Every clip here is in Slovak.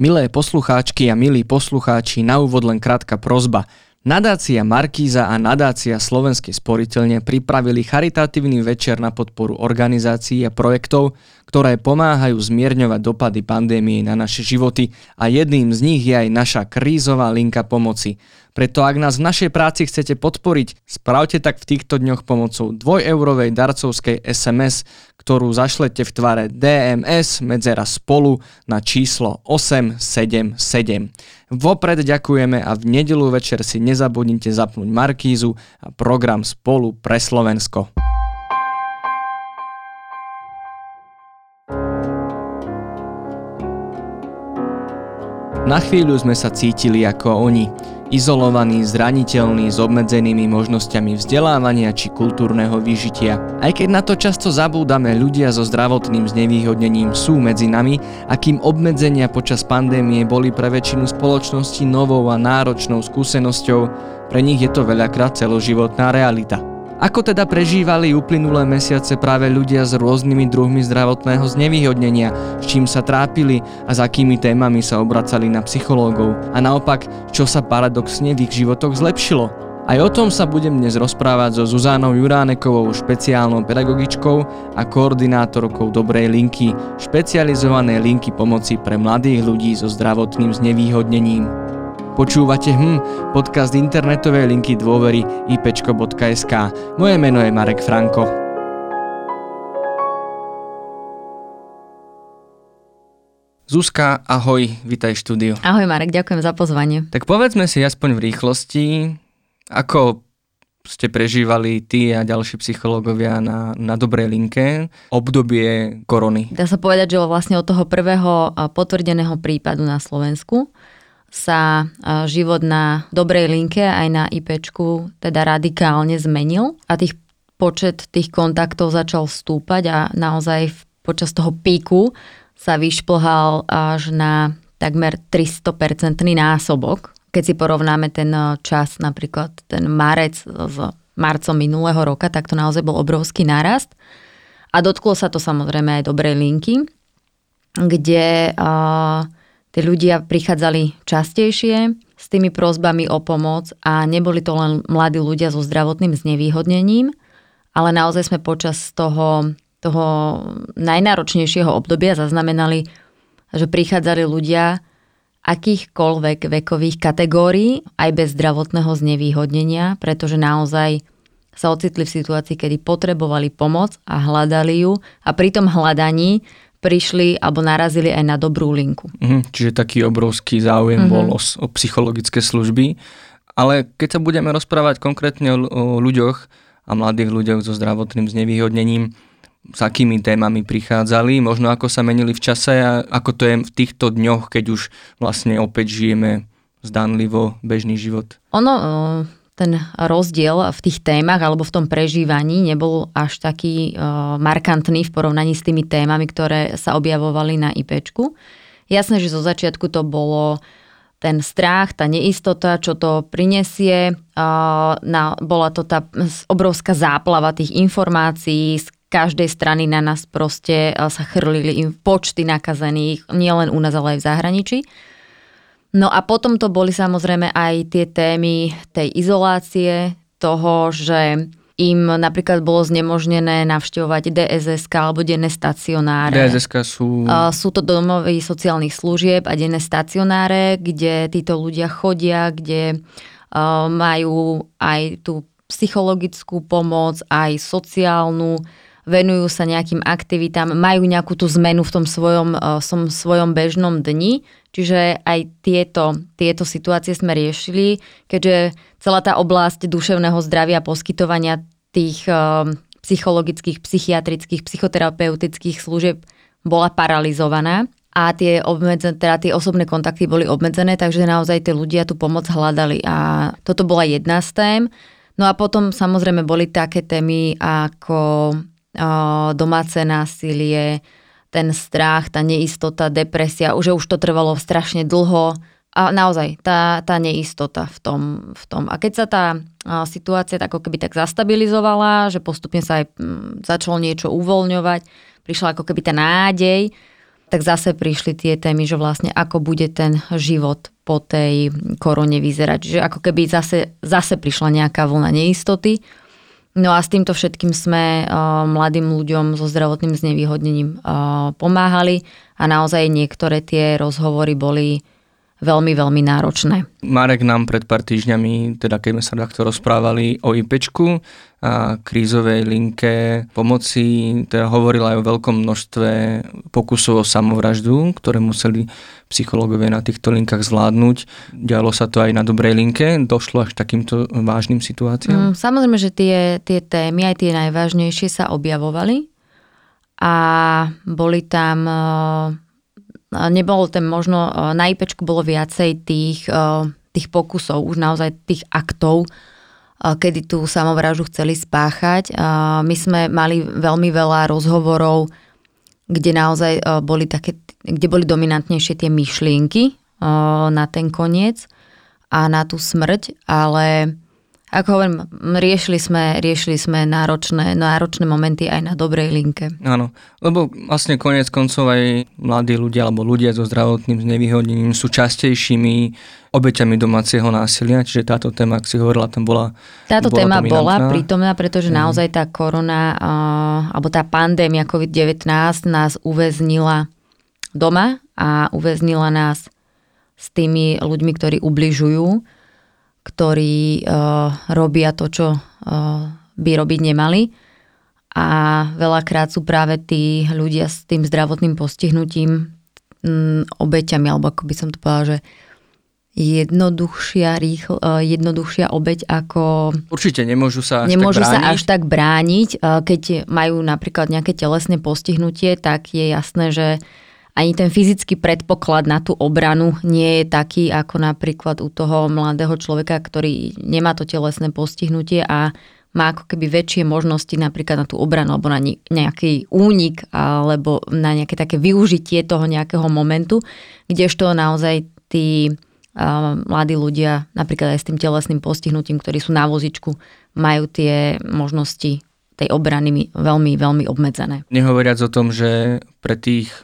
Milé poslucháčky a milí poslucháči, na úvod len krátka prozba. Nadácia Markíza a nadácia Slovenskej sporiteľne pripravili charitatívny večer na podporu organizácií a projektov, ktoré pomáhajú zmierňovať dopady pandémie na naše životy a jedným z nich je aj naša krízová linka pomoci. Preto ak nás v našej práci chcete podporiť, spravte tak v týchto dňoch pomocou 2-eurovej darcovskej SMS, ktorú zašlete v tvare DMS medzera spolu na číslo 877. Vopred ďakujeme a v nedelu večer si nezabudnite zapnúť Markízu a program Spolu pre Slovensko. Na chvíľu sme sa cítili ako oni, izolovaní, zraniteľní, s obmedzenými možnosťami vzdelávania či kultúrneho vyžitia. Aj keď na to často zabúdame, ľudia so zdravotným znevýhodnením sú medzi nami, akým obmedzenia počas pandémie boli pre väčšinu spoločnosti novou a náročnou skúsenosťou, pre nich je to veľakrát celoživotná realita. Ako teda prežívali uplynulé mesiace práve ľudia s rôznymi druhmi zdravotného znevýhodnenia, s čím sa trápili a s akými témami sa obracali na psychológov a naopak, čo sa paradoxne v ich životoch zlepšilo. Aj o tom sa budem dnes rozprávať so Zuzánou Juránekovou, špeciálnou pedagogičkou a koordinátorkou Dobrej linky, špecializované linky pomoci pre mladých ľudí so zdravotným znevýhodnením. Počúvate hm, podcast internetovej linky dôvery ipečko.sk. Moje meno je Marek Franko. Zuzka, ahoj, vítaj štúdiu. Ahoj Marek, ďakujem za pozvanie. Tak povedzme si aspoň v rýchlosti, ako ste prežívali ty a ďalší psychológovia na, na dobrej linke obdobie korony. Dá sa povedať, že vlastne od toho prvého potvrdeného prípadu na Slovensku sa život na dobrej linke aj na IPčku teda radikálne zmenil a tých počet tých kontaktov začal stúpať a naozaj počas toho píku sa vyšplhal až na takmer 300% násobok. Keď si porovnáme ten čas, napríklad ten marec s marcom minulého roka, tak to naozaj bol obrovský nárast. A dotklo sa to samozrejme aj dobrej linky, kde uh, Tí ľudia prichádzali častejšie s tými prozbami o pomoc a neboli to len mladí ľudia so zdravotným znevýhodnením, ale naozaj sme počas toho, toho najnáročnejšieho obdobia zaznamenali, že prichádzali ľudia akýchkoľvek vekových kategórií, aj bez zdravotného znevýhodnenia, pretože naozaj sa ocitli v situácii, kedy potrebovali pomoc a hľadali ju a pri tom hľadaní prišli alebo narazili aj na dobrú linku. Mhm, čiže taký obrovský záujem mm-hmm. bol o, o psychologické služby. Ale keď sa budeme rozprávať konkrétne o, o ľuďoch a mladých ľuďoch so zdravotným znevýhodnením, s akými témami prichádzali, možno ako sa menili v čase a ako to je v týchto dňoch, keď už vlastne opäť žijeme zdanlivo bežný život. Ono, ten rozdiel v tých témach alebo v tom prežívaní nebol až taký uh, markantný v porovnaní s tými témami, ktoré sa objavovali na IPčku. Jasné, že zo začiatku to bolo ten strach, tá neistota, čo to prinesie. Uh, na, bola to tá obrovská záplava tých informácií, z každej strany na nás proste uh, sa chrlili im počty nakazených, nielen u nás, ale aj v zahraničí. No a potom to boli samozrejme aj tie témy tej izolácie, toho, že im napríklad bolo znemožnené navštevovať DSS alebo denné stacionáre. DSS sú... Sú to domovy sociálnych služieb a denné stacionáre, kde títo ľudia chodia, kde majú aj tú psychologickú pomoc, aj sociálnu, venujú sa nejakým aktivitám, majú nejakú tú zmenu v tom svojom, som svojom bežnom dni, Čiže aj tieto, tieto situácie sme riešili, keďže celá tá oblasť duševného zdravia poskytovania tých uh, psychologických, psychiatrických, psychoterapeutických služieb bola paralizovaná. A tie, obmedzené, teda tie osobné kontakty boli obmedzené, takže naozaj tie ľudia tú pomoc hľadali. A toto bola jedna z tém. No a potom samozrejme boli také témy ako domáce násilie, ten strach, tá neistota, depresia, už už to trvalo strašne dlho a naozaj tá, tá neistota v tom, v tom. A keď sa tá situácia ako keby tak zastabilizovala, že postupne sa aj m, začalo niečo uvoľňovať, prišla ako keby tá nádej, tak zase prišli tie témy, že vlastne ako bude ten život po tej korone vyzerať. Že ako keby zase, zase prišla nejaká vlna neistoty. No a s týmto všetkým sme uh, mladým ľuďom so zdravotným znevýhodnením uh, pomáhali a naozaj niektoré tie rozhovory boli veľmi, veľmi náročné. Marek nám pred pár týždňami, teda keď sme sa takto rozprávali o IPčku a krízovej linke pomoci, teda hovoril aj o veľkom množstve pokusov o samovraždu, ktoré museli psychológovia na týchto linkách zvládnuť. Dialo sa to aj na dobrej linke? Došlo až takýmto vážnym situáciám? Mm, samozrejme, že tie, tie témy, aj tie najvážnejšie sa objavovali a boli tam nebolo ten možno, e, na IPčku bolo viacej tých, e, tých pokusov, už naozaj tých aktov, e, kedy tú samovraždu chceli spáchať. My sme mali veľmi veľa rozhovorov, kde naozaj boli také, kde boli dominantnejšie tie myšlienky na ten koniec a na tú smrť, ale ako hovorím, riešili sme, riešili sme náročné, náročné momenty aj na dobrej linke. Áno, lebo vlastne konec koncov aj mladí ľudia alebo ľudia so zdravotným znevýhodnením sú častejšími obeťami domáceho násilia, čiže táto téma, ak si hovorila, tam bola Táto bola téma dominantná. bola prítomná, pretože mm. naozaj tá korona alebo tá pandémia COVID-19 nás uväznila doma a uväznila nás s tými ľuďmi, ktorí ubližujú ktorí uh, robia to, čo uh, by robiť nemali. A veľakrát sú práve tí ľudia s tým zdravotným postihnutím um, obeťami, alebo ako by som to povedala, že jednoduchšia, rýchl, uh, jednoduchšia obeť ako... Určite nemôžu sa až nemôžu tak brániť. sa až tak brániť. Uh, keď majú napríklad nejaké telesné postihnutie, tak je jasné, že ani ten fyzický predpoklad na tú obranu nie je taký ako napríklad u toho mladého človeka, ktorý nemá to telesné postihnutie a má ako keby väčšie možnosti napríklad na tú obranu alebo na nejaký únik alebo na nejaké také využitie toho nejakého momentu, kdežto naozaj tí mladí ľudia, napríklad aj s tým telesným postihnutím, ktorí sú na vozičku, majú tie možnosti tej obrany veľmi, veľmi obmedzené. Nehovoriac o tom, že pre tých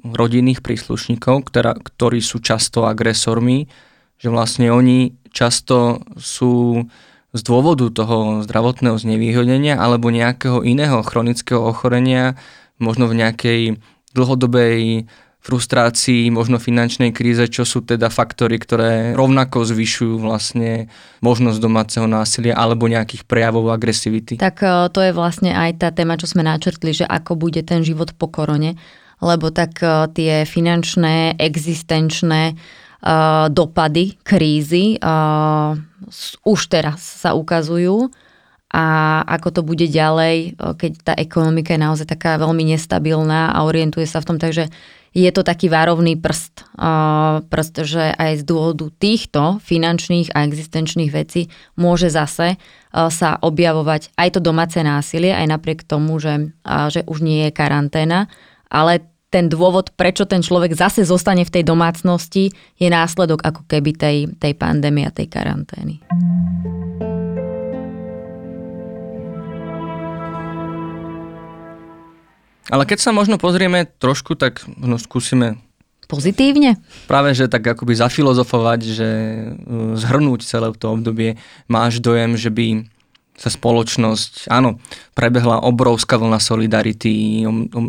rodinných príslušníkov, ktorá, ktorí sú často agresormi, že vlastne oni často sú z dôvodu toho zdravotného znevýhodnenia alebo nejakého iného chronického ochorenia, možno v nejakej dlhodobej frustrácii, možno finančnej kríze, čo sú teda faktory, ktoré rovnako zvyšujú vlastne možnosť domáceho násilia alebo nejakých prejavov agresivity. Tak e, to je vlastne aj tá téma, čo sme načrtli, že ako bude ten život po korone lebo tak e, tie finančné, existenčné e, dopady krízy e, už teraz sa ukazujú. A ako to bude ďalej, keď tá ekonomika je naozaj taká veľmi nestabilná a orientuje sa v tom, takže je to taký várovný prst, prst, aj z dôvodu týchto finančných a existenčných vecí môže zase sa objavovať aj to domáce násilie, aj napriek tomu, že, že už nie je karanténa, ale ten dôvod, prečo ten človek zase zostane v tej domácnosti, je následok ako keby tej, tej pandémie a tej karantény. Ale keď sa možno pozrieme trošku, tak no, skúsime pozitívne? Práve, že tak akoby zafilozofovať, že uh, zhrnúť celé to obdobie, máš dojem, že by sa spoločnosť, áno, prebehla obrovská vlna solidarity,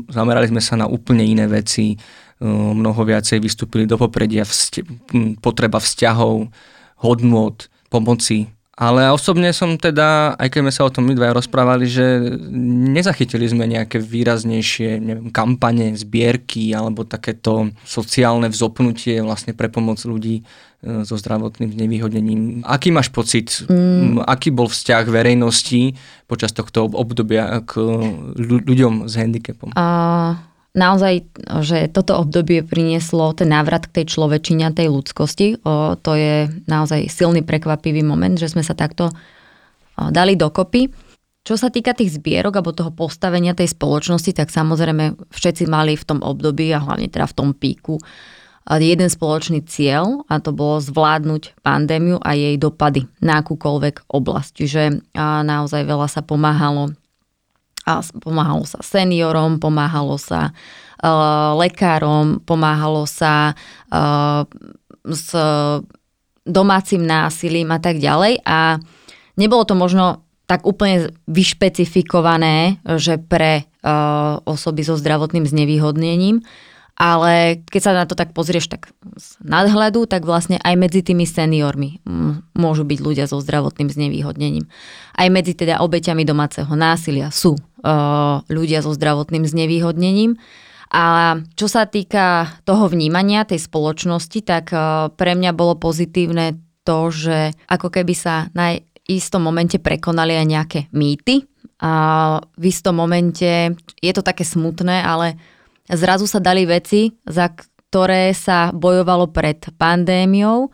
zamerali sme sa na úplne iné veci, mnoho viacej vystúpili do popredia vzťa- potreba vzťahov, hodnôt, pomoci. Ale osobne som teda, aj keď sme sa o tom my dva rozprávali, že nezachytili sme nejaké výraznejšie neviem, kampane, zbierky alebo takéto sociálne vzopnutie vlastne pre pomoc ľudí so zdravotným znevýhodnením. Aký máš pocit, mm. aký bol vzťah verejnosti počas tohto obdobia k ľuďom s handicapom? A naozaj, že toto obdobie prinieslo ten návrat k tej človečine, tej ľudskosti. O, to je naozaj silný prekvapivý moment, že sme sa takto o, dali dokopy. Čo sa týka tých zbierok alebo toho postavenia tej spoločnosti, tak samozrejme všetci mali v tom období a hlavne teda v tom píku jeden spoločný cieľ a to bolo zvládnuť pandémiu a jej dopady na akúkoľvek oblasť. Čiže naozaj veľa sa pomáhalo A pomáhalo sa seniorom, pomáhalo sa uh, lekárom, pomáhalo sa uh, s domácim násilím a tak ďalej. A nebolo to možno tak úplne vyšpecifikované, že pre uh, osoby so zdravotným znevýhodnením, ale keď sa na to tak pozrieš tak z nadhľadu, tak vlastne aj medzi tými seniormi môžu byť ľudia so zdravotným znevýhodnením. Aj medzi teda obeťami domáceho násilia sú uh, ľudia so zdravotným znevýhodnením. A čo sa týka toho vnímania tej spoločnosti, tak uh, pre mňa bolo pozitívne to, že ako keby sa na istom momente prekonali aj nejaké mýty. A v istom momente je to také smutné, ale zrazu sa dali veci, za ktoré sa bojovalo pred pandémiou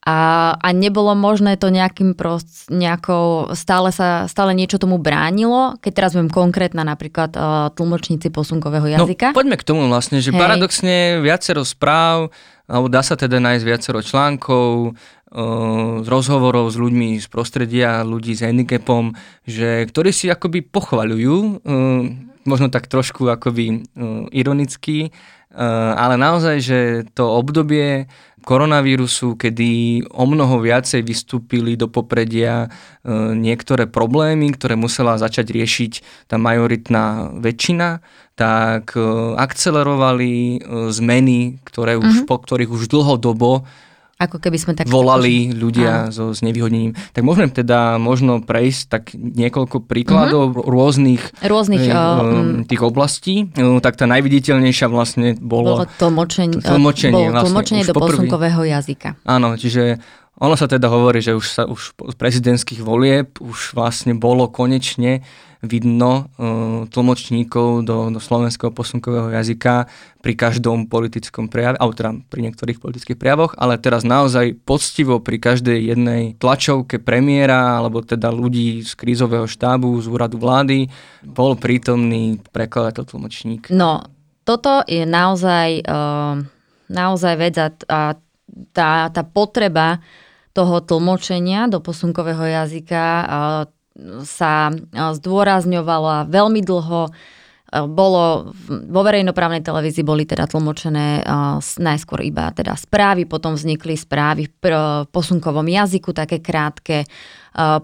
a, a nebolo možné to nejakým prost, nejakou, stále sa, stále niečo tomu bránilo. Keď teraz budem konkrétna, napríklad uh, tlmočníci posunkového no, jazyka. No, poďme k tomu vlastne, že Hej. paradoxne viacero správ, alebo dá sa teda nájsť viacero článkov, z rozhovorov s ľuďmi z prostredia, ľudí s handicapom, že, ktorí si akoby pochvaľujú možno tak trošku akoby ironicky, ale naozaj, že to obdobie koronavírusu, kedy o mnoho viacej vystúpili do popredia niektoré problémy, ktoré musela začať riešiť tá majoritná väčšina, tak akcelerovali zmeny, ktoré už, mm-hmm. po ktorých už dlhodobo ako keby sme tak... Volali ľudia áno. so znevýhodnením. Tak môžeme teda možno prejsť tak niekoľko príkladov uh-huh. rôznych, rôznych uh, tých oblastí. Tak tá najviditeľnejšia vlastne bolo... Bolo tlmočenie, tlmočenie, bolo vlastne, tlmočenie do poprvý. posunkového jazyka. Áno, čiže ono sa teda hovorí, že už sa už z prezidentských volieb už vlastne bolo konečne vidno uh, tlmočníkov do, do slovenského posunkového jazyka pri každom politickom prejave, alebo teda pri niektorých politických prejavoch, ale teraz naozaj poctivo pri každej jednej tlačovke premiéra, alebo teda ľudí z krízového štábu, z úradu vlády, bol prítomný prekladateľ tlmočník. No, toto je naozaj, uh, naozaj vec a, tá, tá potreba toho tlmočenia do posunkového jazyka uh, sa zdôrazňovala veľmi dlho. Bolo, vo verejnoprávnej televízii boli teda tlmočené najskôr iba teda správy, potom vznikli správy v posunkovom jazyku, také krátke.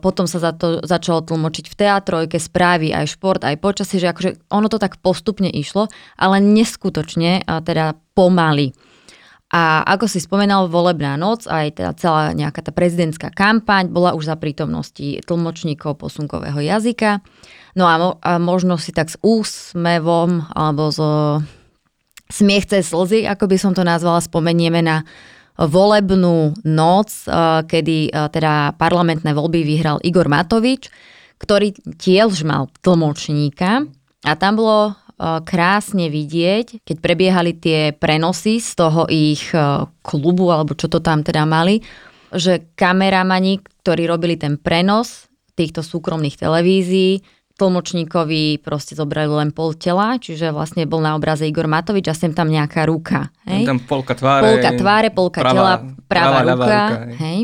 Potom sa za to začalo tlmočiť v teatrojke, správy, aj šport, aj počasie, že akože ono to tak postupne išlo, ale neskutočne teda pomaly. A ako si spomenal, volebná noc, aj teda celá nejaká tá prezidentská kampaň bola už za prítomnosti tlmočníkov posunkového jazyka. No a, mo- a možno si tak s úsmevom alebo zo smiech slzy, ako by som to nazvala, spomenieme na volebnú noc, kedy teda parlamentné voľby vyhral Igor Matovič, ktorý tiež mal tlmočníka a tam bolo krásne vidieť, keď prebiehali tie prenosy z toho ich klubu, alebo čo to tam teda mali, že kameramani, ktorí robili ten prenos týchto súkromných televízií, tlmočníkovi proste zobrali len pol tela, čiže vlastne bol na obraze Igor Matovič a sem tam nejaká ruka. Hej? Tam polka tváre. Polka tváre, polka pravá, tela, pravá, pravá ruka. ruka hej. Hej?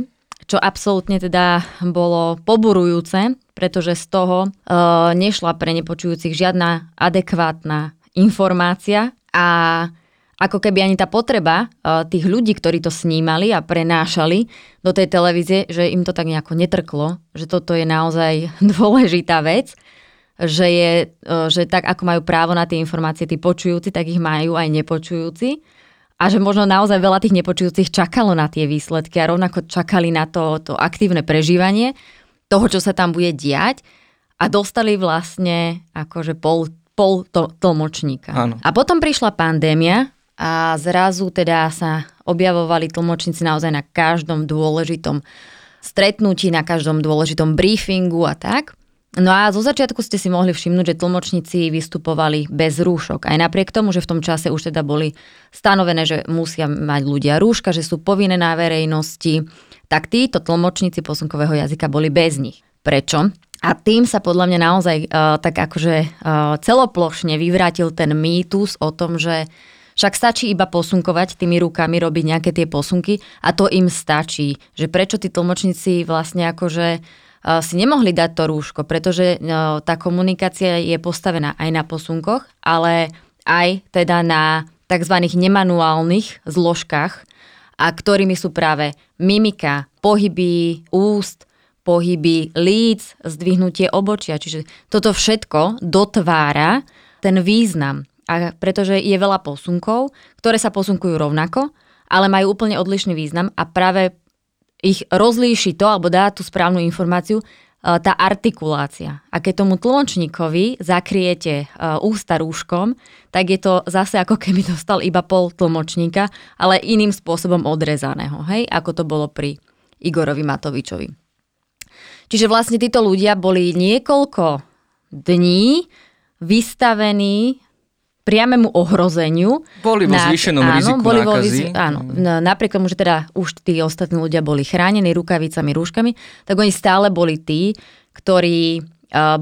Čo absolútne teda bolo poburujúce, pretože z toho e, nešla pre nepočujúcich žiadna adekvátna informácia a ako keby ani tá potreba e, tých ľudí, ktorí to snímali a prenášali do tej televízie, že im to tak nejako netrklo, že toto je naozaj dôležitá vec, že, je, e, že tak ako majú právo na tie informácie tí počujúci, tak ich majú aj nepočujúci a že možno naozaj veľa tých nepočujúcich čakalo na tie výsledky a rovnako čakali na to, to aktívne prežívanie toho, čo sa tam bude diať a dostali vlastne akože pol, pol to, tlmočníka. Áno. A potom prišla pandémia a zrazu teda sa objavovali tlmočníci naozaj na každom dôležitom stretnutí, na každom dôležitom briefingu a tak. No a zo začiatku ste si mohli všimnúť, že tlmočníci vystupovali bez rúšok. Aj napriek tomu, že v tom čase už teda boli stanovené, že musia mať ľudia rúška, že sú povinné na verejnosti, tak títo tlmočníci posunkového jazyka boli bez nich. Prečo? A tým sa podľa mňa naozaj uh, tak akože uh, celoplošne vyvrátil ten mýtus o tom, že však stačí iba posunkovať tými rukami, robiť nejaké tie posunky a to im stačí. Že prečo tí tlmočníci vlastne akože si nemohli dať to rúško, pretože tá komunikácia je postavená aj na posunkoch, ale aj teda na tzv. nemanuálnych zložkách, a ktorými sú práve mimika, pohyby úst, pohyby líc, zdvihnutie obočia. Čiže toto všetko dotvára ten význam. A pretože je veľa posunkov, ktoré sa posunkujú rovnako, ale majú úplne odlišný význam a práve ich rozlíši to, alebo dá tú správnu informáciu, E, tá artikulácia. A keď tomu tlmočníkovi zakriete e, ústa rúškom, tak je to zase ako keby dostal iba pol tlmočníka, ale iným spôsobom odrezaného, hej, ako to bolo pri Igorovi Matovičovi. Čiže vlastne títo ľudia boli niekoľko dní vystavení priamému ohrozeniu. Boli vo zvýšenom áno, riziku boli vo nákazy. áno, napriek tomu, že teda už tí ostatní ľudia boli chránení rukavicami, rúškami, tak oni stále boli tí, ktorí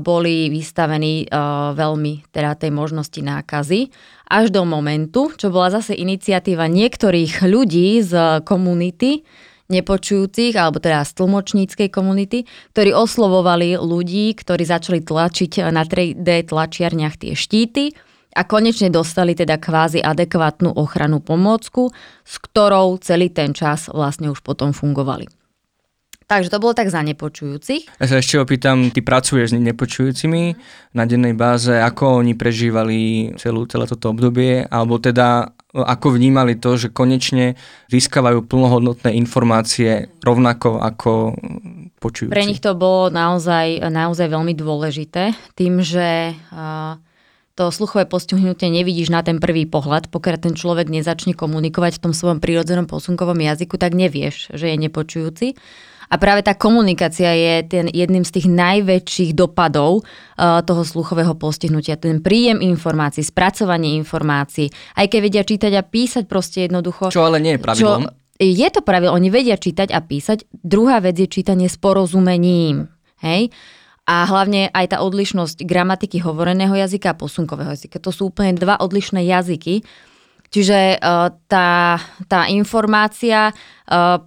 boli vystavení veľmi teda tej možnosti nákazy až do momentu, čo bola zase iniciatíva niektorých ľudí z komunity, nepočujúcich, alebo teda z tlmočníckej komunity, ktorí oslovovali ľudí, ktorí začali tlačiť na 3D tlačiarniach tie štíty a konečne dostali teda kvázi adekvátnu ochranu pomôcku, s ktorou celý ten čas vlastne už potom fungovali. Takže to bolo tak za nepočujúcich. Ja sa ešte opýtam, ty pracuješ s nepočujúcimi na dennej báze, ako oni prežívali celú, celé toto obdobie, alebo teda ako vnímali to, že konečne získavajú plnohodnotné informácie rovnako ako počujúci. Pre nich to bolo naozaj, naozaj veľmi dôležité, tým, že uh, to sluchové postihnutie nevidíš na ten prvý pohľad, pokiaľ ten človek nezačne komunikovať v tom svojom prírodzenom posunkovom jazyku, tak nevieš, že je nepočujúci. A práve tá komunikácia je ten jedným z tých najväčších dopadov uh, toho sluchového postihnutia. Ten príjem informácií, spracovanie informácií, aj keď vedia čítať a písať proste jednoducho. Čo ale nie je pravidlom. Čo, je to pravidlo, oni vedia čítať a písať. Druhá vec je čítanie s porozumením. Hej? A hlavne aj tá odlišnosť gramatiky hovoreného jazyka a posunkového jazyka. To sú úplne dva odlišné jazyky. Čiže uh, tá, tá informácia, uh,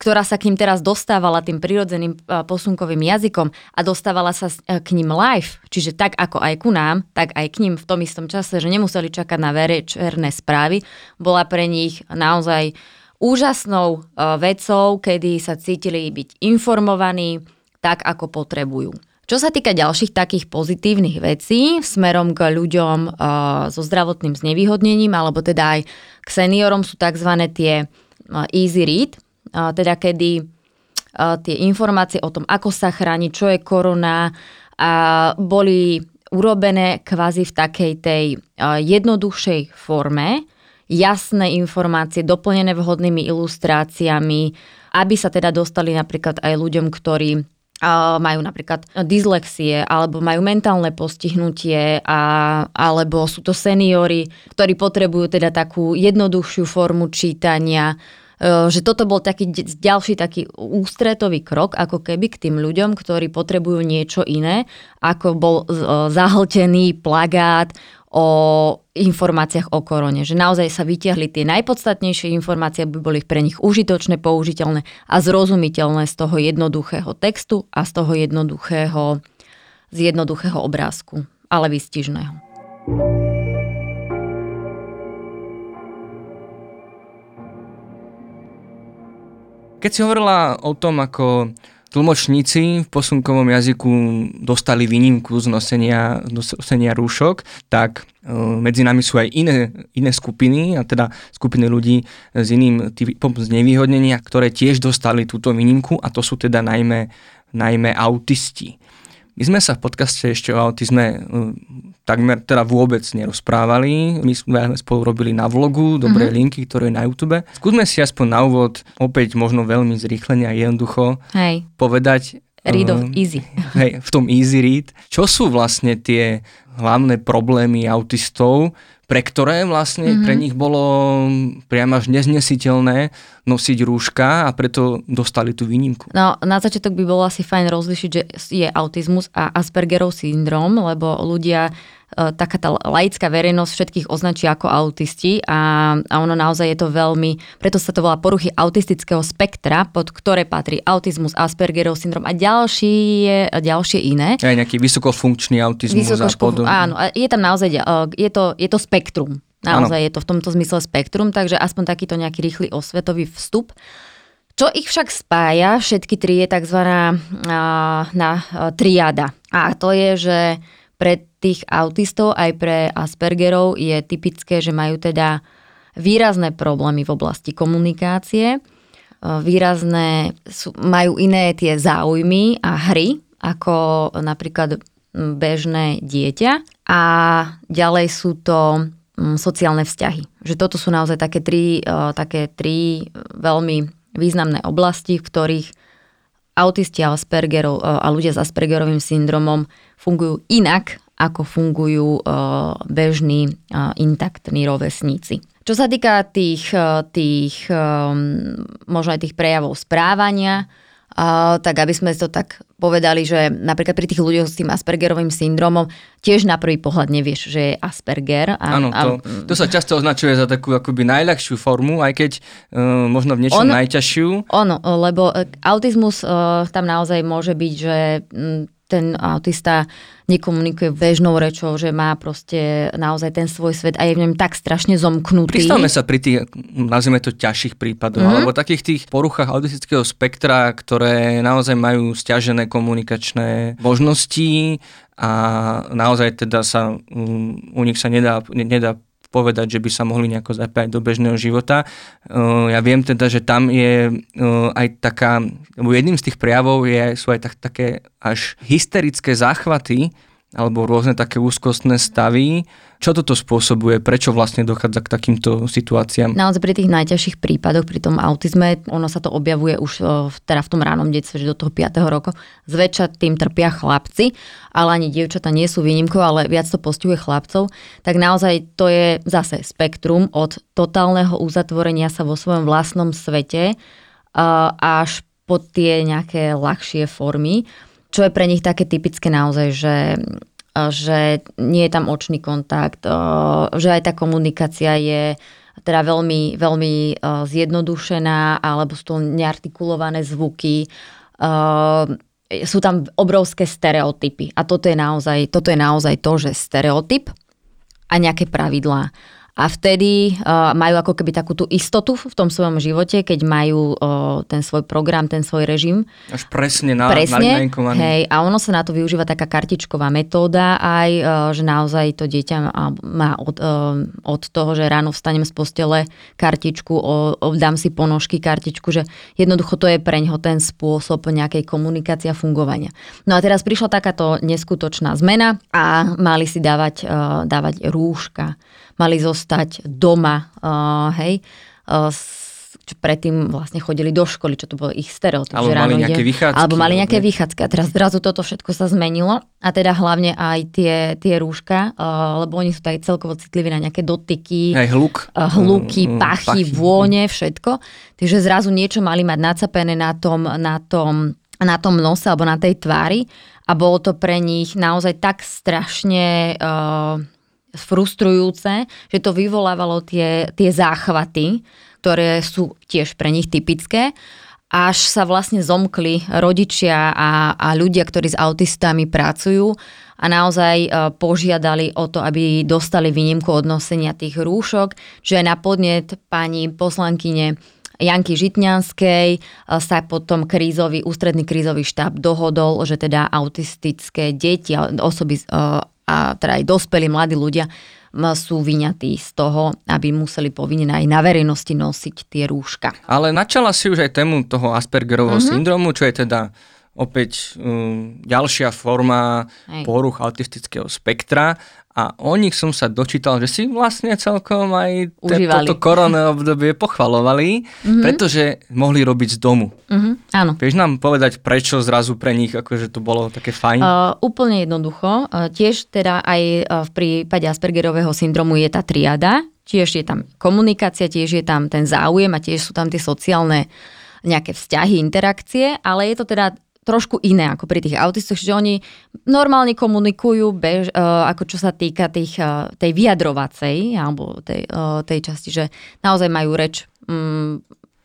ktorá sa k ním teraz dostávala tým prirodzeným uh, posunkovým jazykom a dostávala sa k ním live, čiže tak ako aj ku nám, tak aj k ním v tom istom čase, že nemuseli čakať na verečerné správy, bola pre nich naozaj úžasnou vecou, kedy sa cítili byť informovaní tak, ako potrebujú. Čo sa týka ďalších takých pozitívnych vecí smerom k ľuďom uh, so zdravotným znevýhodnením, alebo teda aj k seniorom sú tzv. tie uh, easy read, uh, teda kedy tie informácie o tom, ako sa chrániť, čo je korona, boli urobené kvázi v takej tej jednoduchšej forme, jasné informácie, doplnené vhodnými ilustráciami, aby sa teda dostali napríklad aj ľuďom, ktorí majú napríklad dyslexie alebo majú mentálne postihnutie a, alebo sú to seniory, ktorí potrebujú teda takú jednoduchšiu formu čítania. E, že toto bol taký ďalší taký ústretový krok, ako keby k tým ľuďom, ktorí potrebujú niečo iné, ako bol e, zahltený plagát o informáciách o korone. Že naozaj sa vytiahli tie najpodstatnejšie informácie, aby boli pre nich užitočné, použiteľné a zrozumiteľné z toho jednoduchého textu a z toho jednoduchého, z jednoduchého obrázku, ale výstižného. Keď si hovorila o tom, ako tlmočníci v posunkovom jazyku dostali výnimku z nosenia, nosenia rúšok, tak e, medzi nami sú aj iné, iné skupiny, a teda skupiny ľudí s iným typom znevýhodnenia, ktoré tiež dostali túto výnimku a to sú teda najmä, najmä autisti. My sme sa v podcaste ešte o autizme uh, takmer teda vôbec nerozprávali. My sme spolu robili na vlogu Dobré mm-hmm. linky, ktoré je na YouTube. Skúsme si aspoň na úvod, opäť možno veľmi zrýchlene a jednoducho Hej. povedať, Read of easy. Hej, v tom easy read. Čo sú vlastne tie hlavné problémy autistov, pre ktoré vlastne mm-hmm. pre nich bolo priam až neznesiteľné nosiť rúška a preto dostali tú výnimku. No, na začiatok by bolo asi fajn rozlišiť, že je autizmus a Aspergerov syndrom, lebo ľudia taká tá laická verejnosť všetkých označí ako autisti a, a ono naozaj je to veľmi, preto sa to volá poruchy autistického spektra, pod ktoré patrí autizmus, Aspergerov syndrom a ďalšie, ďalšie iné. Aj nejaký vysokofunkčný autizmus a podobne. Áno, je tam naozaj, je to, je to spektrum. Naozaj ano. je to v tomto zmysle spektrum, takže aspoň takýto nejaký rýchly osvetový vstup. Čo ich však spája, všetky tri je tzv. na triada. A to je, že pre tých autistov aj pre Aspergerov je typické, že majú teda výrazné problémy v oblasti komunikácie, výrazné, sú, majú iné tie záujmy a hry, ako napríklad bežné dieťa. A ďalej sú to sociálne vzťahy. Že toto sú naozaj také tri, také tri veľmi významné oblasti, v ktorých autisti a, Aspergerov, e, a ľudia s Aspergerovým syndromom fungujú inak, ako fungujú e, bežní e, intaktní rovesníci. Čo sa týka tých, tých možno aj tých prejavov správania, tak aby sme to tak povedali, že napríklad pri tých ľuďoch s tým Aspergerovým syndromom tiež na prvý pohľad nevieš, že je Asperger. Áno, to, to sa často označuje za takú akoby najľahšiu formu, aj keď uh, možno v niečom on, najťažšiu. Ono, lebo autizmus uh, tam naozaj môže byť, že m, ten autista nekomunikuje bežnou rečou, že má proste naozaj ten svoj svet a je v ňom tak strašne zomknutý. Pristavme sa pri tých, nazvime to ťažších prípadoch, mm-hmm. alebo takých tých poruchách autistického spektra, ktoré naozaj majú stiažené komunikačné možnosti a naozaj teda sa um, u nich sa nedá, nedá povedať, že by sa mohli nejako zapájať do bežného života. Uh, ja viem teda, že tam je uh, aj taká, jedným z tých prejavov je, sú aj tak, také až hysterické záchvaty, alebo rôzne také úzkostné stavy. Čo toto spôsobuje? Prečo vlastne dochádza k takýmto situáciám? Naozaj pri tých najťažších prípadoch, pri tom autizme, ono sa to objavuje už v, teda v tom ránom detstve, že do toho 5. roku. Zväčša tým trpia chlapci, ale ani dievčata nie sú výnimkou, ale viac to postihuje chlapcov. Tak naozaj to je zase spektrum od totálneho uzatvorenia sa vo svojom vlastnom svete až po tie nejaké ľahšie formy čo je pre nich také typické naozaj, že že nie je tam očný kontakt, že aj tá komunikácia je teda veľmi, veľmi zjednodušená, alebo sú to neartikulované zvuky. Sú tam obrovské stereotypy. A toto je naozaj, toto je naozaj to, že stereotyp a nejaké pravidlá a vtedy uh, majú ako keby takú tú istotu v tom svojom živote, keď majú uh, ten svoj program, ten svoj režim. Až presne na, presne, hej, a ono sa na to využíva taká kartičková metóda aj, uh, že naozaj to dieťa má od, uh, od toho, že ráno vstanem z postele kartičku, o, o, dám si ponožky kartičku, že jednoducho to je pre ňoho ten spôsob nejakej komunikácie a fungovania. No a teraz prišla takáto neskutočná zmena a mali si dávať, uh, dávať rúška mali zostať doma, uh, hej, uh, čo predtým vlastne chodili do školy, čo to bolo ich stereotyp. Alebo že mali nejaké ide, vychádzky. Alebo mali nejaké vychádzky. A teraz zrazu toto všetko sa zmenilo. A teda hlavne aj tie, tie rúška, uh, lebo oni sú aj celkovo citliví na nejaké dotyky. Aj hluk. Uh, hluky, mm, pachy, pachy, vône, všetko. Takže zrazu niečo mali mať nacapené na tom, na tom, na tom nose alebo na tej tvári. A bolo to pre nich naozaj tak strašne... Uh, frustrujúce, že to vyvolávalo tie, tie záchvaty, ktoré sú tiež pre nich typické. Až sa vlastne zomkli rodičia a, a ľudia, ktorí s autistami pracujú a naozaj e, požiadali o to, aby dostali výnimku od nosenia tých rúšok, že na podnet pani poslankyne Janky Žitňanskej e, sa potom krízový, ústredný krízový štáb dohodol, že teda autistické deti, osoby e, a teda aj dospelí mladí ľudia sú vyňatí z toho, aby museli povinne aj na verejnosti nosiť tie rúška. Ale načala si už aj tému toho Aspergerovho mm-hmm. syndromu, čo je teda opäť um, ďalšia forma Hej. poruch autistického spektra a o nich som sa dočítal, že si vlastne celkom aj te, toto korona obdobie pochvalovali, mm-hmm. pretože mohli robiť z domu. Mm-hmm, áno. Vieš nám povedať, prečo zrazu pre nich akože to bolo také fajn? Uh, úplne jednoducho. Uh, tiež teda aj uh, v prípade Aspergerového syndromu je tá triada, tiež je tam komunikácia, tiež je tam ten záujem a tiež sú tam tie sociálne nejaké vzťahy, interakcie, ale je to teda trošku iné ako pri tých autistoch, že oni normálne komunikujú, bež, uh, ako čo sa týka tých, uh, tej vyjadrovacej alebo tej, uh, tej časti, že naozaj majú reč um,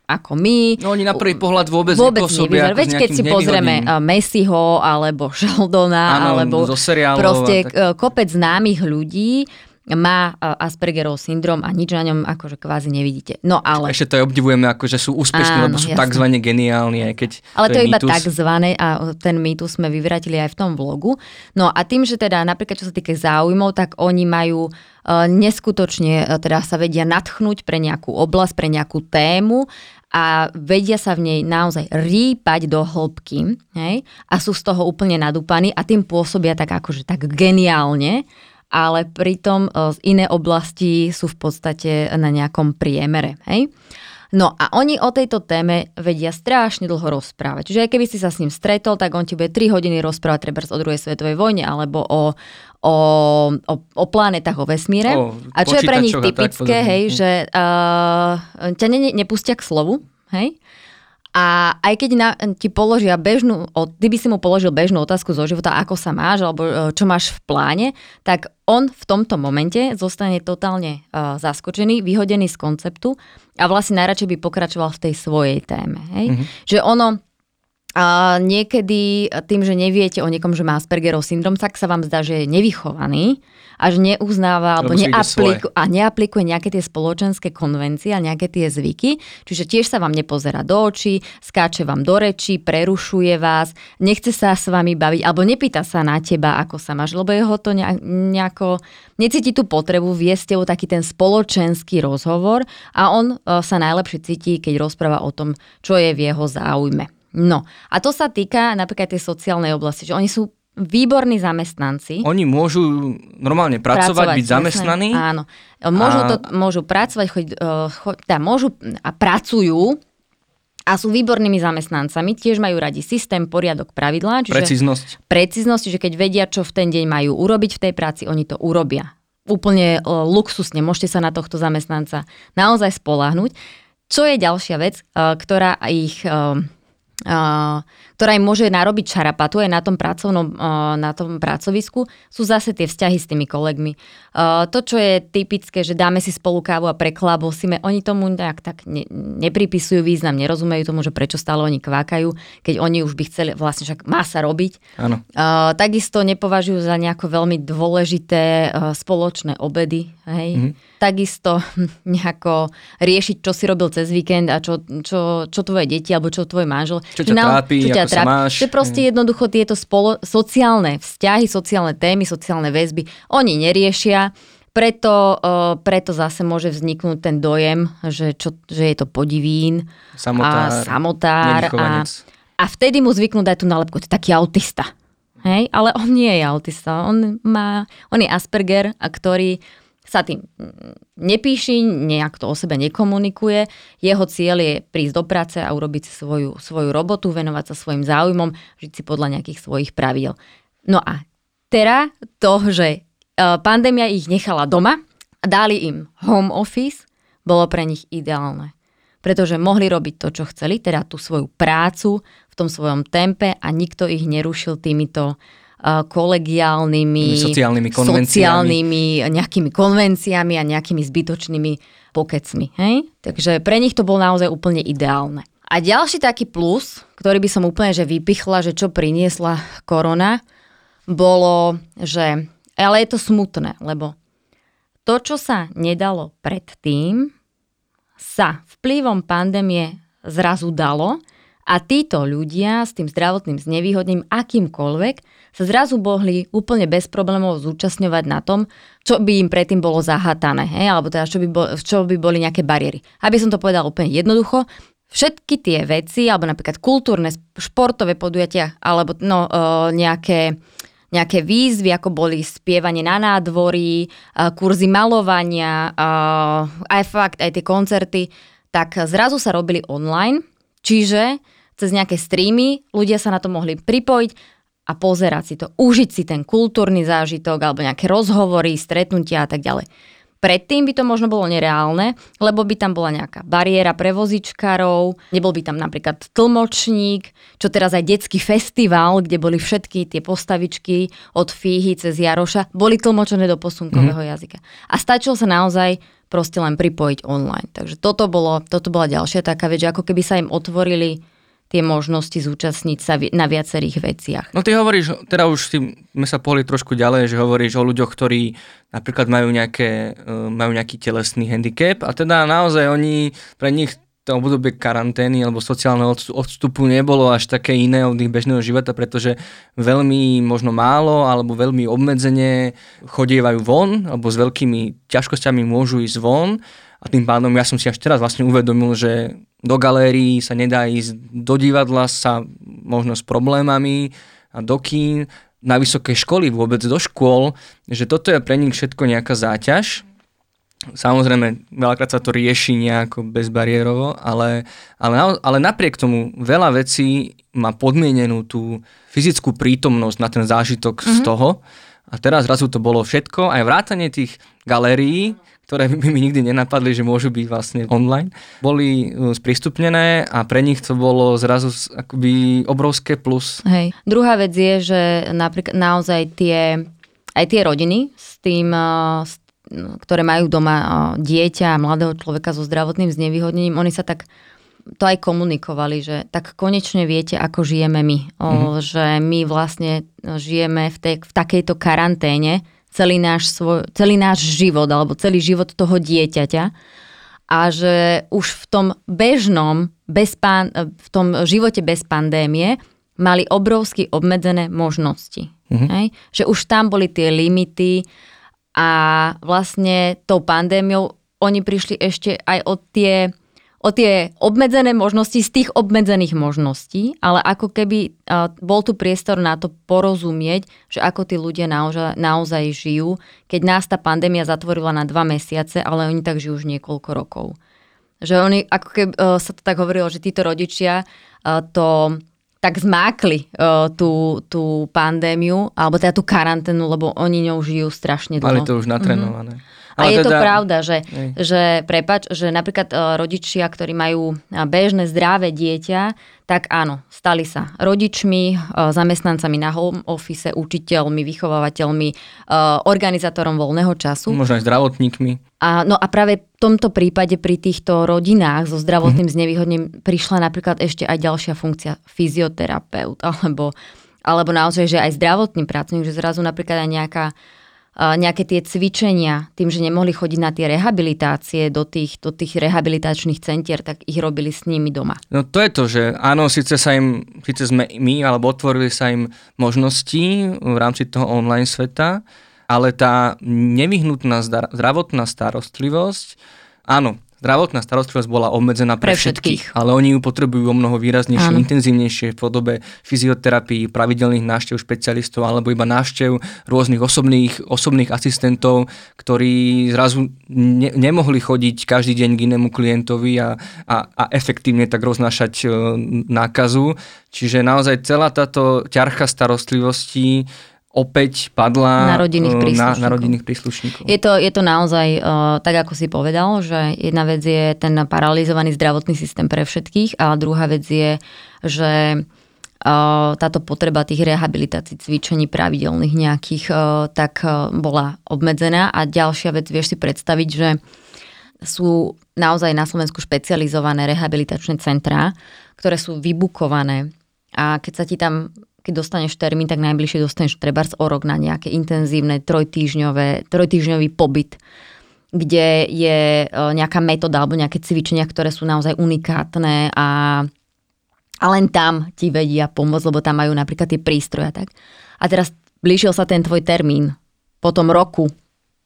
ako my. No oni na prvý pohľad vôbec, vôbec nepôsobia Veď keď si pozrieme Messiho alebo Sheldona Áno, alebo proste tak... kopec známych ľudí, má Aspergerov syndrom a nič na ňom akože kvázi nevidíte. No ale... Ešte to aj obdivujeme, ako že sú úspešní, Áno, lebo sú tzv. geniálni, aj keď Ale to, to je iba takzvané a ten mýtus sme vyvratili aj v tom vlogu. No a tým, že teda napríklad čo sa týka záujmov, tak oni majú uh, neskutočne, uh, teda sa vedia natchnúť pre nejakú oblasť, pre nejakú tému a vedia sa v nej naozaj rýpať do hĺbky hej? a sú z toho úplne nadúpaní a tým pôsobia tak akože tak geniálne ale pritom e, iné oblasti sú v podstate na nejakom priemere. Hej? No a oni o tejto téme vedia strašne dlho rozprávať. Čiže aj keby si sa s ním stretol, tak on ti bude 3 hodiny rozprávať treba o druhej svetovej vojne alebo o, o, o, o planetách, o vesmíre. O a čo je pre nich typické, hej, že uh, ťa ne, nepustia k slovu, hej, a aj keď na, ti položia bežnú, ty by si mu položil bežnú otázku zo života, ako sa máš, alebo e, čo máš v pláne, tak on v tomto momente zostane totálne uh, zaskočený, vyhodený z konceptu a vlastne najradšej by pokračoval v tej svojej téme. Hej? Mm-hmm. Že ono, a niekedy tým, že neviete o niekom, že má Aspergerov syndrom, tak sa vám zdá, že je nevychovaný a že neuznáva alebo neaplikuje, a neaplikuje nejaké tie spoločenské konvencie a nejaké tie zvyky. Čiže tiež sa vám nepozerá do očí, skáče vám do rečí, prerušuje vás, nechce sa s vami baviť alebo nepýta sa na teba, ako sa máš, lebo jeho to nejako necíti tú potrebu viesť o taký ten spoločenský rozhovor a on e, sa najlepšie cíti, keď rozpráva o tom, čo je v jeho záujme. No a to sa týka napríklad tej sociálnej oblasti, že oni sú výborní zamestnanci. Oni môžu normálne pracovať, pracovať byť zamestnaní. Áno. Môžu, a... to, môžu pracovať, choď, eh, choď, teda môžu a pracujú a sú výbornými zamestnancami, tiež majú radi systém, poriadok, pravidlá. Čiže precíznosť. Precíznosť, že keď vedia, čo v ten deň majú urobiť v tej práci, oni to urobia. Úplne uh, luxusne, môžete sa na tohto zamestnanca naozaj spolahnuť. Čo je ďalšia vec, uh, ktorá ich... Uh, ktorá im môže narobiť čarapatu aj na tom pracovnom, na tom pracovisku, sú zase tie vzťahy s tými kolegmi. To, čo je typické, že dáme si spolu kávu a preklábosíme, oni tomu nejak tak ne, nepripisujú význam, nerozumejú tomu, že prečo stále oni kvákajú, keď oni už by chceli, vlastne však má sa robiť. Áno. Takisto nepovažujú za nejako veľmi dôležité spoločné obedy, hej. Mm-hmm takisto nejako riešiť, čo si robil cez víkend a čo, čo, čo tvoje deti alebo čo tvoj manžel. Čo ťa trápi, ťa sa máš. Že proste jednoducho tieto spolo, sociálne vzťahy, sociálne témy, sociálne väzby, oni neriešia. Preto, uh, preto zase môže vzniknúť ten dojem, že, čo, že je to podivín samotár, a samotár a, a vtedy mu zvyknú dať tú nálepku, to je taký autista. Hej? Ale on nie je autista, on, má, on je Asperger, a ktorý sa tým nepíši, nejak to o sebe nekomunikuje. Jeho cieľ je prísť do práce a urobiť si svoju, svoju robotu, venovať sa svojim záujmom, žiť si podľa nejakých svojich praviel. No a teraz to, že e, pandémia ich nechala doma a dali im home office, bolo pre nich ideálne. Pretože mohli robiť to, čo chceli, teda tú svoju prácu v tom svojom tempe a nikto ich nerušil týmito kolegiálnymi, sociálnymi konvenciami. sociálnymi nejakými konvenciami a nejakými zbytočnými pokecmi. Hej? Takže pre nich to bolo naozaj úplne ideálne. A ďalší taký plus, ktorý by som úplne že vypichla, že čo priniesla korona, bolo, že ale je to smutné, lebo to, čo sa nedalo predtým, sa vplyvom pandémie zrazu dalo a títo ľudia s tým zdravotným znevýhodným akýmkoľvek sa zrazu mohli úplne bez problémov zúčastňovať na tom, čo by im predtým bolo zahatané, hej? alebo teda čo by, bol, čo by boli nejaké bariéry. Aby som to povedal úplne jednoducho, všetky tie veci, alebo napríklad kultúrne, športové podujatia, alebo no, e, nejaké nejaké výzvy, ako boli spievanie na nádvorí, e, kurzy malovania, e, aj fakt, aj tie koncerty, tak zrazu sa robili online, čiže cez nejaké streamy ľudia sa na to mohli pripojiť a pozerať si to, užiť si ten kultúrny zážitok alebo nejaké rozhovory, stretnutia a tak ďalej. Predtým by to možno bolo nereálne, lebo by tam bola nejaká bariéra pre vozičkárov, nebol by tam napríklad tlmočník, čo teraz aj detský festival, kde boli všetky tie postavičky od Fíhy cez Jaroša, boli tlmočené do posunkového mm. jazyka. A stačilo sa naozaj proste len pripojiť online. Takže toto, bolo, toto bola ďalšia taká vec, že ako keby sa im otvorili tie možnosti zúčastniť sa na viacerých veciach. No ty hovoríš, teda už sme sa pohli trošku ďalej, že hovoríš o ľuďoch, ktorí napríklad majú, nejaké, e, majú nejaký telesný handicap a teda naozaj oni, pre nich to obdobie karantény alebo sociálneho odstupu nebolo až také iné od ich bežného života, pretože veľmi možno málo alebo veľmi obmedzene chodievajú von alebo s veľkými ťažkosťami môžu ísť von a tým pádom ja som si až teraz vlastne uvedomil, že do galérií sa nedá ísť, do divadla sa možno s problémami a do kín, na vysoké školy, vôbec do škôl, že toto je pre nich všetko nejaká záťaž. Samozrejme, veľakrát sa to rieši nejako bezbariérovo, ale, ale, ale napriek tomu veľa vecí má podmienenú tú fyzickú prítomnosť na ten zážitok mm-hmm. z mhm. toho. A teraz zrazu to bolo všetko, aj vrátanie tých galérií, ktoré by mi nikdy nenapadli, že môžu byť vlastne online, boli uh, sprístupnené a pre nich to bolo zrazu akoby obrovské plus. Hej. Druhá vec je, že napríklad naozaj tie, aj tie rodiny s tým, uh, ktoré majú doma uh, dieťa a mladého človeka so zdravotným znevýhodnením, oni sa tak to aj komunikovali, že tak konečne viete, ako žijeme my. Mm-hmm. Že my vlastne žijeme v, tej, v takejto karanténe, celý náš, svoj, celý náš život alebo celý život toho dieťaťa a že už v tom bežnom, bez pán, v tom živote bez pandémie mali obrovsky obmedzené možnosti. Mm-hmm. Hej? Že už tam boli tie limity a vlastne tou pandémiou oni prišli ešte aj od tie o tie obmedzené možnosti z tých obmedzených možností, ale ako keby bol tu priestor na to porozumieť, že ako tí ľudia naozaj, naozaj žijú, keď nás tá pandémia zatvorila na dva mesiace, ale oni tak žijú už niekoľko rokov. Že oni, ako keby uh, sa to tak hovorilo, že títo rodičia uh, to tak zmákli uh, tú, tú pandémiu, alebo teda tú karanténu, lebo oni ňou žijú strašne dlho. Mali to už natrenované. Mm-hmm. Ale a je teda... to pravda, že, že prepač, že napríklad uh, rodičia, ktorí majú bežné zdravé dieťa, tak áno, stali sa rodičmi, uh, zamestnancami na home office, učiteľmi, vychovávateľmi, organizátorom voľného času. Možno aj zdravotníkmi. A, no a práve v tomto prípade pri týchto rodinách so zdravotným mm-hmm. znevýhodnením prišla napríklad ešte aj ďalšia funkcia fyzioterapeut alebo, alebo naozaj, že aj zdravotný pracovník, že zrazu napríklad aj nejaká nejaké tie cvičenia, tým, že nemohli chodiť na tie rehabilitácie do tých, do tých rehabilitačných centier, tak ich robili s nimi doma. No to je to, že áno, síce sa im, síce sme my, alebo otvorili sa im možnosti v rámci toho online sveta, ale tá nevyhnutná zdravotná starostlivosť, áno, zdravotná starostlivosť bola obmedzená pre, pre všetkých, všetkých, ale oni ju potrebujú o mnoho výraznejšie, Áno. intenzívnejšie v podobe fyzioterapii, pravidelných návštev špecialistov alebo iba návštev rôznych osobných, osobných asistentov, ktorí zrazu ne, nemohli chodiť každý deň k inému klientovi a, a, a efektívne tak roznášať e, nákazu. Čiže naozaj celá táto ťarcha starostlivosti opäť padla na rodinných príslušníkov. Na, na rodinných príslušníkov. Je, to, je to naozaj uh, tak, ako si povedal, že jedna vec je ten paralizovaný zdravotný systém pre všetkých a druhá vec je, že uh, táto potreba tých rehabilitácií, cvičení pravidelných nejakých, uh, tak uh, bola obmedzená a ďalšia vec, vieš si predstaviť, že sú naozaj na Slovensku špecializované rehabilitačné centrá, ktoré sú vybukované a keď sa ti tam keď dostaneš termín, tak najbližšie dostaneš treba o rok na nejaké intenzívne trojtýžňové, trojtýžňový pobyt, kde je e, nejaká metóda alebo nejaké cvičenia, ktoré sú naozaj unikátne a, a len tam ti vedia pomôcť, lebo tam majú napríklad tie prístroje tak. A teraz blížil sa ten tvoj termín po tom roku,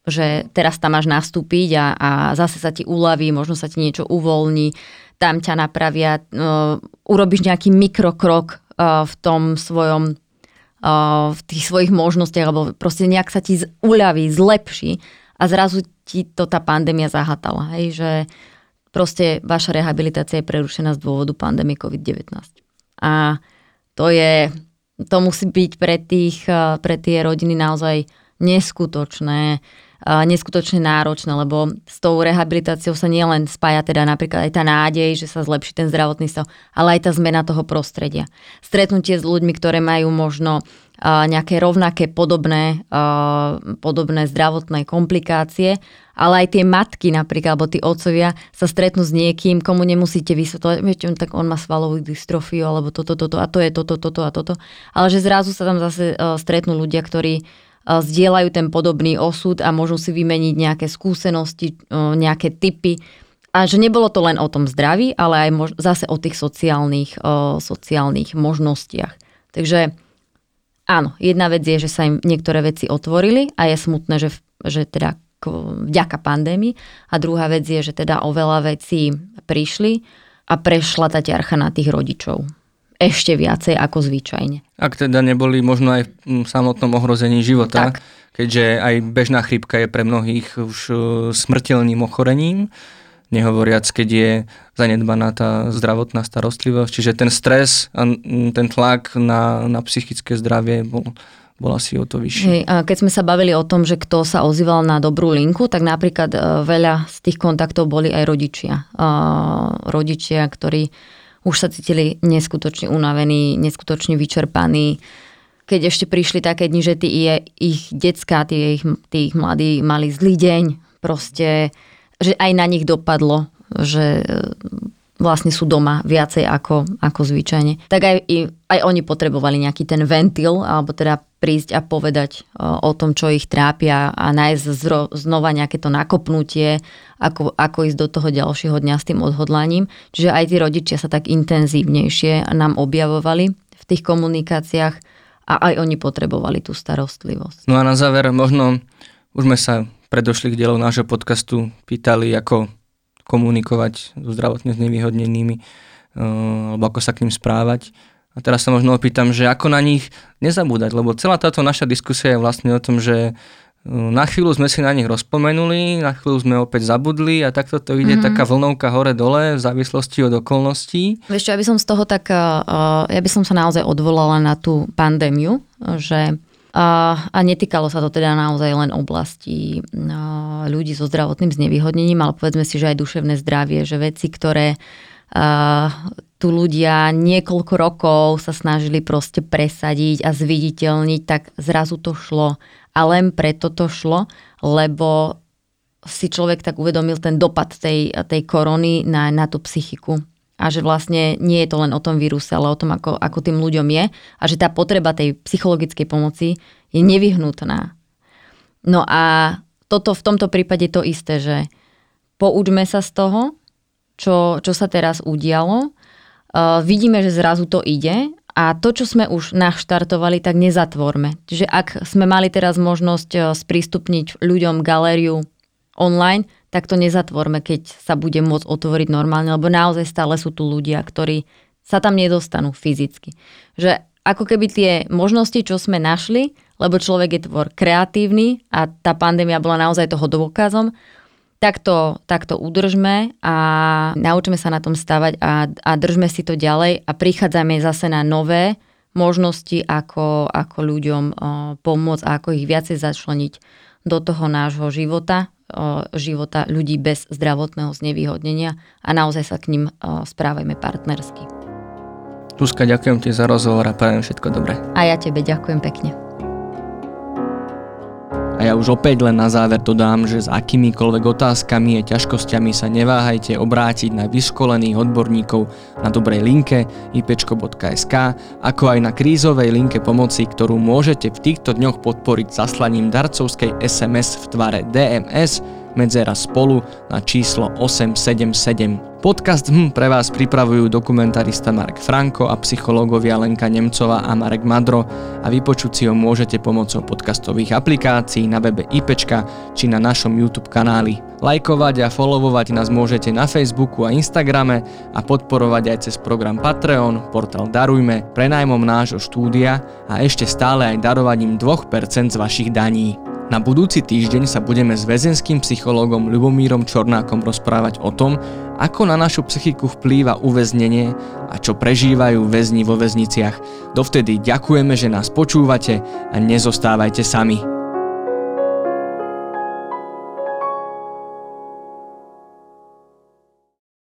že teraz tam máš nastúpiť a, a zase sa ti uľaví, možno sa ti niečo uvoľní, tam ťa napravia, uh, urobíš nejaký mikrokrok v tom svojom v tých svojich možnostiach, alebo proste nejak sa ti uľaví, zlepší a zrazu ti to tá pandémia zahatala, hej, že proste vaša rehabilitácia je prerušená z dôvodu pandémie COVID-19. A to je, to musí byť pre, tých, pre tie rodiny naozaj neskutočné neskutočne náročné, lebo s tou rehabilitáciou sa nielen spája teda napríklad aj tá nádej, že sa zlepší ten zdravotný stav, ale aj tá zmena toho prostredia. Stretnutie s ľuďmi, ktoré majú možno nejaké rovnaké podobné, podobné zdravotné komplikácie, ale aj tie matky napríklad, alebo tí otcovia sa stretnú s niekým, komu nemusíte vysvetľovať, viete, tak on má svalovú dystrofiu, alebo toto, toto, a to je toto, toto a toto. Ale že zrazu sa tam zase stretnú ľudia, ktorí zdieľajú ten podobný osud a môžu si vymeniť nejaké skúsenosti, nejaké typy. A že nebolo to len o tom zdraví, ale aj mož- zase o tých sociálnych, sociálnych možnostiach. Takže Áno, jedna vec je, že sa im niektoré veci otvorili a je smutné, že, že teda vďaka pandémii. A druhá vec je, že teda oveľa vecí prišli a prešla tá ťarcha na tých rodičov. Ešte viacej ako zvyčajne. Ak teda neboli možno aj v samotnom ohrození života, tak. keďže aj bežná chrípka je pre mnohých už e, smrteľným ochorením, nehovoriac, keď je zanedbaná tá zdravotná starostlivosť. Čiže ten stres a ten tlak na, na psychické zdravie bol, bol asi o to vyšší. Hej, a keď sme sa bavili o tom, že kto sa ozýval na dobrú linku, tak napríklad e, veľa z tých kontaktov boli aj rodičia. Rodičia, ktorí už sa cítili neskutočne unavení, neskutočne vyčerpaní. Keď ešte prišli také dni, že tí, ich detská, tí ich, tí ich mladí mali zlý deň, proste že aj na nich dopadlo, že vlastne sú doma viacej ako, ako zvyčajne. Tak aj, aj oni potrebovali nejaký ten ventil, alebo teda prísť a povedať e, o tom, čo ich trápia a nájsť zro, znova nejaké to nakopnutie, ako, ako ísť do toho ďalšieho dňa s tým odhodlaním. Čiže aj tí rodičia sa tak intenzívnejšie nám objavovali v tých komunikáciách a aj oni potrebovali tú starostlivosť. No a na záver možno už sme sa predošlých dielov nášho podcastu pýtali, ako komunikovať so zdravotne znevýhodnenými eh, alebo ako sa k ním správať. A teraz sa možno opýtam, že ako na nich nezabúdať, lebo celá táto naša diskusia je vlastne o tom, že eh, na chvíľu sme si na nich rozpomenuli, na chvíľu sme opäť zabudli a takto to ide mm-hmm. taká vlnovka hore-dole v závislosti od okolností. Vieš čo, ja by som z toho tak, eh, ja by som sa naozaj odvolala na tú pandémiu, že a, netýkalo sa to teda naozaj len oblasti ľudí so zdravotným znevýhodnením, ale povedzme si, že aj duševné zdravie, že veci, ktoré tu ľudia niekoľko rokov sa snažili proste presadiť a zviditeľniť, tak zrazu to šlo. A len preto to šlo, lebo si človek tak uvedomil ten dopad tej, tej korony na, na tú psychiku a že vlastne nie je to len o tom víruse, ale o tom, ako, ako tým ľuďom je a že tá potreba tej psychologickej pomoci je nevyhnutná. No a toto v tomto prípade to isté, že poučme sa z toho, čo, čo sa teraz udialo, uh, vidíme, že zrazu to ide a to, čo sme už naštartovali, tak nezatvorme. Čiže ak sme mali teraz možnosť uh, sprístupniť ľuďom galériu online, tak to nezatvorme, keď sa bude môcť otvoriť normálne, lebo naozaj stále sú tu ľudia, ktorí sa tam nedostanú fyzicky. Že ako keby tie možnosti, čo sme našli, lebo človek je tvor kreatívny a tá pandémia bola naozaj toho dôkazom, tak to, tak to udržme a naučme sa na tom stavať a, a držme si to ďalej a prichádzame zase na nové možnosti, ako, ako ľuďom pomôcť a ako ich viacej začleniť do toho nášho života života ľudí bez zdravotného znevýhodnenia a naozaj sa k ním správajme partnersky. Tuska, ďakujem ti za rozhovor a prajem všetko dobré. A ja tebe ďakujem pekne. Ja už opäť len na záver dodám, že s akýmikoľvek otázkami a ťažkosťami sa neváhajte obrátiť na vyškolených odborníkov na dobrej linke ipečko.sk, ako aj na krízovej linke pomoci, ktorú môžete v týchto dňoch podporiť zaslaním darcovskej SMS v tvare DMS medzera spolu na číslo 877. Podcast hm pre vás pripravujú dokumentarista Marek Franko a psychológovia Lenka Nemcová a Marek Madro a vypočuť si ho môžete pomocou podcastových aplikácií na webe IPčka či na našom YouTube kanáli. Lajkovať a followovať nás môžete na Facebooku a Instagrame a podporovať aj cez program Patreon, portál Darujme, prenajmom nášho štúdia a ešte stále aj darovaním 2% z vašich daní. Na budúci týždeň sa budeme s väzenským psychológom Ľubomírom Čornákom rozprávať o tom, ako na našu psychiku vplýva uväznenie a čo prežívajú väzni vo väzniciach. Dovtedy ďakujeme, že nás počúvate a nezostávajte sami.